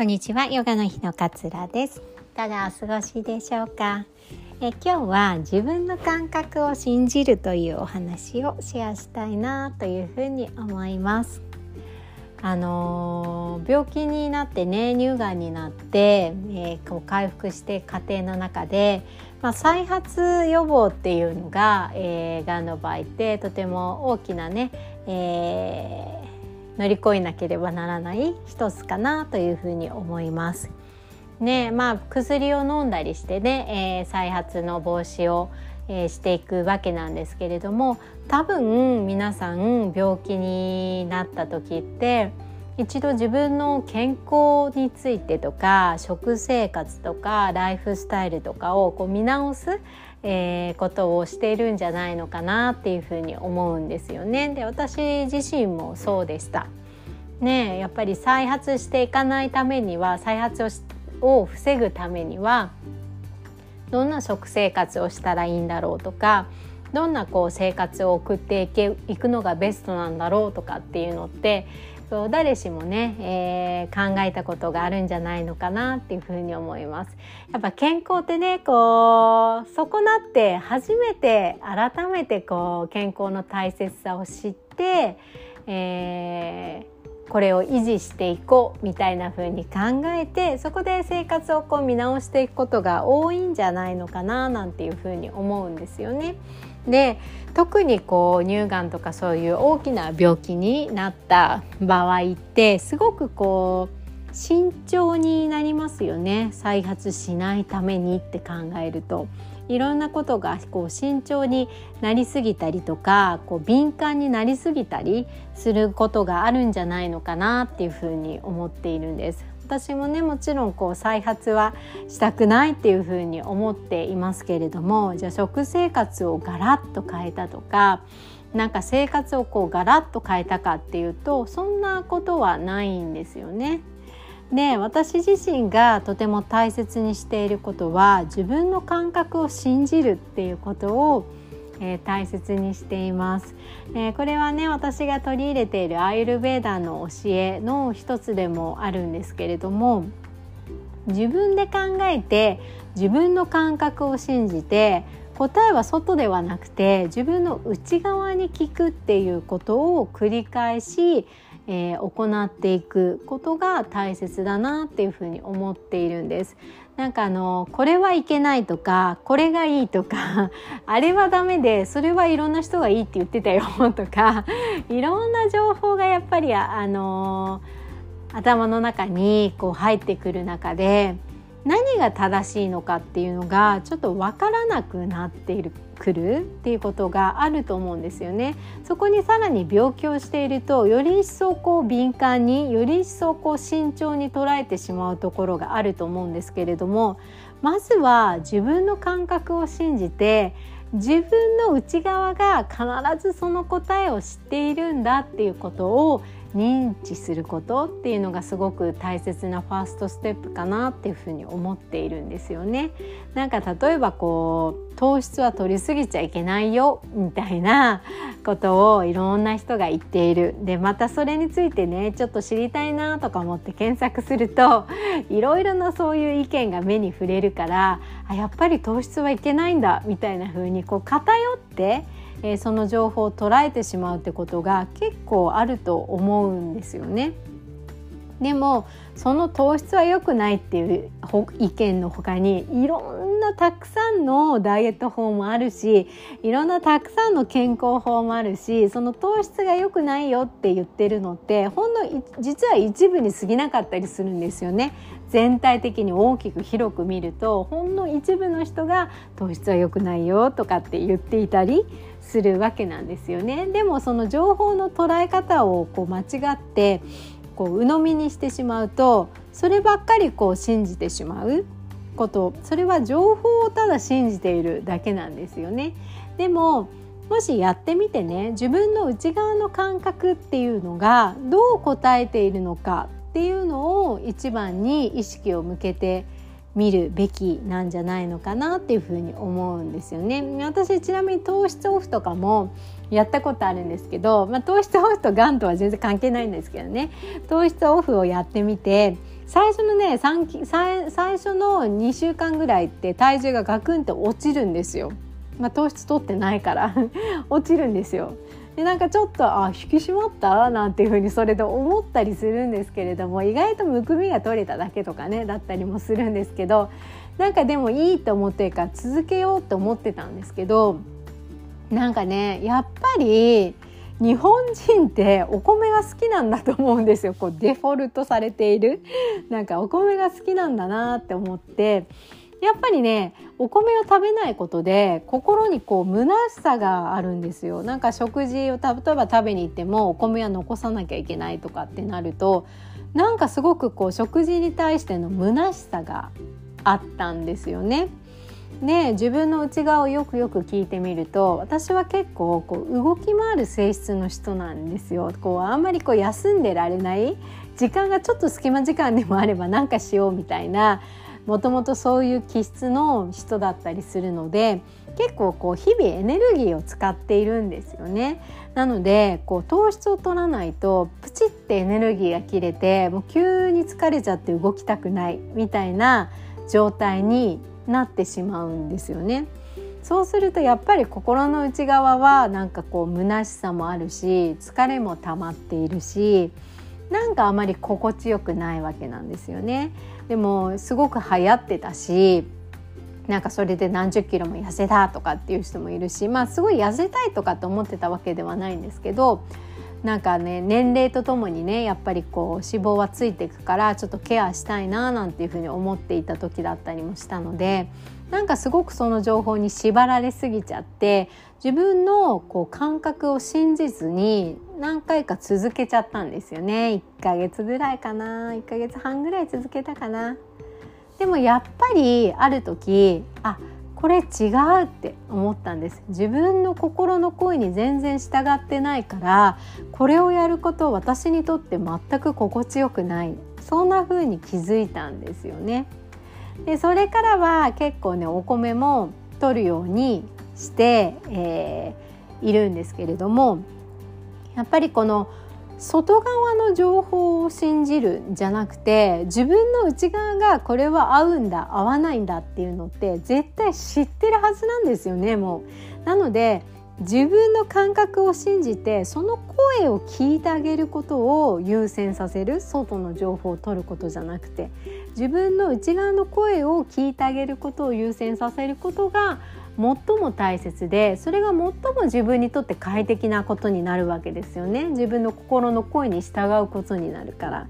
こんにちは、ヨガの日の桂です。いかがお過ごしでしょうか？え今日は自分の感覚を信じるというお話をシェアしたいなというふうに思います。あのー、病気になってね乳がんになって、えー、こう回復して家庭の中で、まあ、再発予防っていうのが、えー、がんの場合ってとても大きなね、え乗り越えなければならない一つかなというふうに思います。ねまあ、薬を飲んだりしてね、えー、再発の防止を、えー、していくわけなんですけれども多分皆さん病気になった時って一度自分の健康についてとか食生活とかライフスタイルとかをこう見直す、えー、ことをしているんじゃないのかなっていうふうに思うんですよね。で私自身もそうでした。ねやっぱり再発していかないためには再発を防ぐためにはどんな食生活をしたらいいんだろうとかどんなこう生活を送っていけいくのがベストなんだろうとかっていうのって誰しもね、えー、考えたことがあるんじゃないのかなっていうふうに思います。やっぱ健康ってねこう損なって初めて改めてこう健康の大切さを知って、えーこれを維持していこうみたいな風に考えてそこで生活をこう見直していくことが多いんじゃないのかななんていう風に思うんですよね。で特にこう乳がんとかそういう大きな病気になった場合ってすごくこう慎重になりますよね再発しないためにって考えると。いろんなことがこう慎重になりすぎたりとかこう敏感になりすぎたりすることがあるんじゃないのかなっていうふうに思っているんです。私もねもちろんこう再発はしたくないっていうふうに思っていますけれどもじゃあ食生活をガラッと変えたとかなんか生活をこうガラッと変えたかっていうとそんなことはないんですよね。で私自身がとても大切にしていることは自分の感覚を信じるっていうことを、えー、大切にしています、えー、これはね私が取り入れているアイルベーダの教えの一つでもあるんですけれども自分で考えて自分の感覚を信じて答えは外ではなくて自分の内側に聞くっていうことを繰り返しえー、行っていくことが大切だなっていうふうに思っているんです。なんかあのこれはいけないとかこれがいいとか あれはダメでそれはいろんな人がいいって言ってたよ とかいろんな情報がやっぱりあの頭の中にこう入ってくる中で何が正しいのかっていうのがちょっと分からなくなっているくるっていうことがあると思うんですよね。そこにさらに病気をしているとより一層こう敏感により一層こう慎重に捉えてしまうところがあると思うんですけれどもまずは自分の感覚を信じて自分の内側が必ずその答えを知っているんだっていうことを認知することっていうのがすごく大切なファーストステップかなっていうふうに思っているんですよね。なんか例えばこう糖質は取りすぎちゃいけないよみたいなことをいろんな人が言っているでまたそれについてねちょっと知りたいなとか思って検索すると いろいろなそういう意見が目に触れるからあやっぱり糖質はいけないんだみたいな風にこう偏ってえ、その情報を捉えてしまうってことが結構あると思うんですよね。でもその糖質は良くないっていう意見の他にいろんなたくさんのダイエット法もあるしいろんなたくさんの健康法もあるしその糖質が良くないよって言ってるのってほんの実は一部に過ぎなかったりするんですよね。全体的に大きく広く見るとほんの一部の人が糖質は良くないよとかって言っていたりするわけなんですよね。でもその情報の捉え方をこう間違ってこう鵜呑みにしてしまうとそればっかりこう信じてしまうことそれは情報をただ信じているだけなんですよね。でももしやってみてね自分の内側の感覚っていうのがどう答えているのかっていうのを一番に意識を向けて見るべきなんじゃないのかなっていうふうに思うんですよね。私ちなみに糖質オフとかもやったことあるんですけど、まあ、糖質オフとがんとは全然関係ないんですけどね糖質オフをやってみて最初のね最初の2週間ぐらいって体重がガクンと落ちるんですよ。まあ、糖質取ってないから 落ちるんですよ。でなんかちょっとあ引き締まった？なんていうふうにそれで思ったりするんですけれども意外とむくみが取れただけとかねだったりもするんですけどなんかでもいいと思ってるから続けようと思ってたんですけどなんかねやっぱり日本人ってお米が好きなんだと思うんですよ。こうデフォルトされている。なんかお米が好きなんだなって思ってやっぱりねお米を食べないことで心にこう虚しさがあるんですよなんか食事を例えば食べに行ってもお米は残さなきゃいけないとかってなるとなんかすごくこう食事に対しての虚しさがあったんですよね。で自分の内側をよくよく聞いてみると私は結構こう動き回る性質の人なんですよ。こうあんまりこう休んでられない時間がちょっと隙間時間でもあれば何かしようみたいなもともとそういう気質の人だったりするので結構こう日々エネルギーを使っているんですよね。なのでこう糖質を取らないとプチってエネルギーが切れてもう急に疲れちゃって動きたくないみたいな状態になってしまうんですよね。そうするとやっぱり心の内側はなんかこう虚しさもあるし疲れも溜まっているしなんかあまり心地よくないわけなんですよね。でもすごく流行ってたしなんかそれで何十キロも痩せたとかっていう人もいるしまあすごい痩せたいとかって思ってたわけではないんですけどなんかね年齢とともにねやっぱりこう脂肪はついていくからちょっとケアしたいななんていうふうに思っていた時だったりもしたのでなんかすごくその情報に縛られすぎちゃって自分のこう感覚を信じずに何回か続けちゃったんですよね1ヶ月ぐらいかな1ヶ月半ぐらい続けたかな。でもやっぱりある時あこれ違うって思ったんです。自分の心の声に全然従ってないからこれをやること私にとって全く心地よくない。そんな風に気づいたんですよね。でそれからは結構ねお米も取るようにして、えー、いるんですけれどもやっぱりこの外側の情報を信じるんじゃなくて自分の内側がこれは合うんだ合わないんだっていうのって絶対知ってるはずなんですよねもう。なので自分の感覚を信じてその声を聞いてあげることを優先させる外の情報を取ることじゃなくて自分の内側の声を聞いてあげることを優先させることが最も大切でそれが最も自分にとって快適なことになるわけですよね自分の心の声に従うことになるから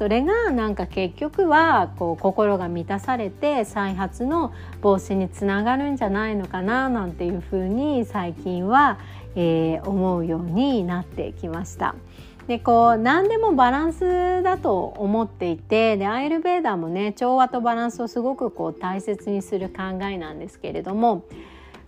それがなんか結局はこう心が満たされて再発の防止につながるんじゃないのかななんていうふうに最近は、えー、思うようになってきました。でこう何でもバランスだと思っていてでアイルベーダーもね調和とバランスをすごくこう大切にする考えなんですけれども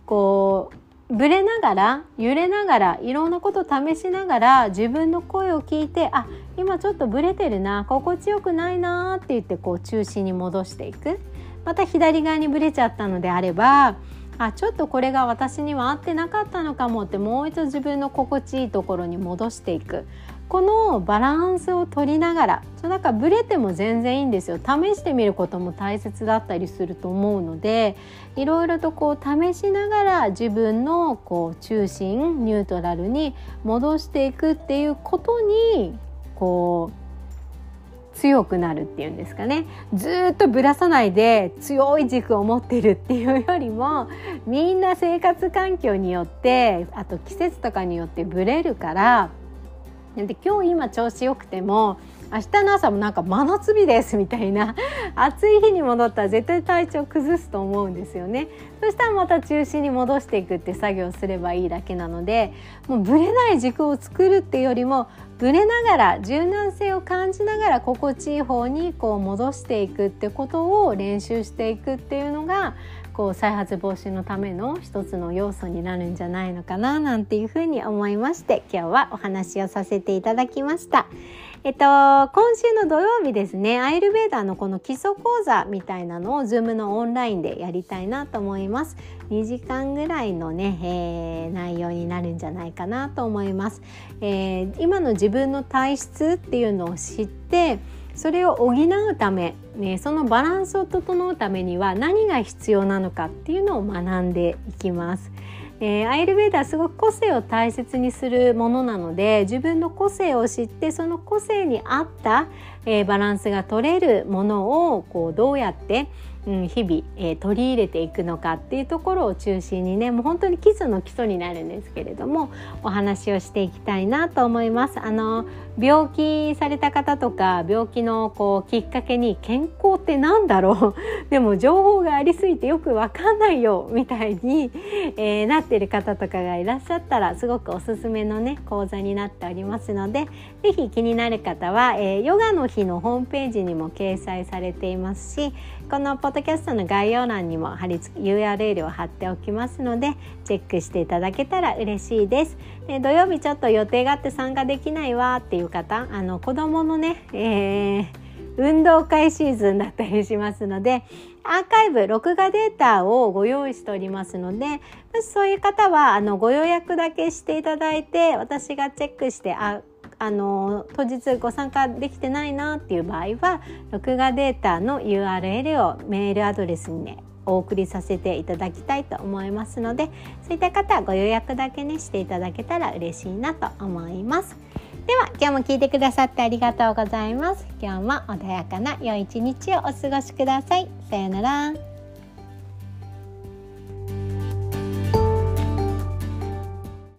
こうぶれながら揺れながらいろんなこと試しながら自分の声を聞いてあ今ちょっとブレてるな心地よくないなって言ってこう中心に戻していく。また左側にブレちゃったのであればあちょっとこれが私には合ってなかったのかもってもう一度自分の心地いいところに戻していく。このバランスを取りながらそうだかブレても全然いいんですよ。試してみることも大切だったりすると思うのでいろいろとこう試しながら自分のこう中心ニュートラルに戻していくっていうことにこう強くなるっていうんですかね。ずっとぶらさないで強い軸を持ってるっていうよりもみんな生活環境によってあと季節とかによってブレるからで今日今調子よくても明日の朝もなんか真夏日ですみたいな 暑い日に戻ったら絶対体調崩すと思うんですよねそしたらまた中心に戻していくって作業すればいいだけなのでもうぶれない軸を作るっていうよりもぶれながら柔軟性を感じながら心地いい方にこう戻していくってことを練習していくっていうのがこう再発防止のための一つの要素になるんじゃないのかななんていうふうに思いまして今日はお話をさせていただきました。えっと、今週の土曜日ですね、アイルベーダーのこの基礎講座みたいなのを Zoom のオンラインでやりたいなと思います。2時間ぐらいのね、えー、内容になるんじゃないかなと思います。えー、今の自分の体質っていうのを知って、それを補うため、ね、そのバランスを整うためには何が必要なのかっていうのを学んでいきます。えー、アイルベーダーすごく個性を大切にするものなので自分の個性を知ってその個性に合った、えー、バランスが取れるものをこうどうやってうん、日々、えー、取り入れていくのかっていうところを中心にねもう本当に基礎の基礎になるんですけれどもお話をしていきたいなと思います。あの病気された方とか病気のこうきっかけに健康ってなんだろう？でも情報がありすぎてよくわかんないよみたいに、えー、なってる方とかがいらっしゃったらすごくおすすめのね講座になっておりますので是非気になる方は、えー、ヨガの日のホームページにも掲載されていますしこのポッドキャストの概要欄にも貼り付 URL を貼っておきますのでチェックしていただけたら嬉しいです。で土曜日ちょっと予定があって参加できないわっていう方あの子どものね、えー、運動会シーズンだったりしますのでアーカイブ録画データをご用意しておりますのでもしそういう方はあのご予約だけしていただいて私がチェックしてああの当日ご参加できてないなっていう場合は録画データの URL をメールアドレスにねお送りさせていただきたいと思いますのでそういった方はご予約だけねしていただけたら嬉しいなと思います。では今日も聞いてくださってありがとうございます。今日も穏やかな良い一日をお過ごしください。さようなら。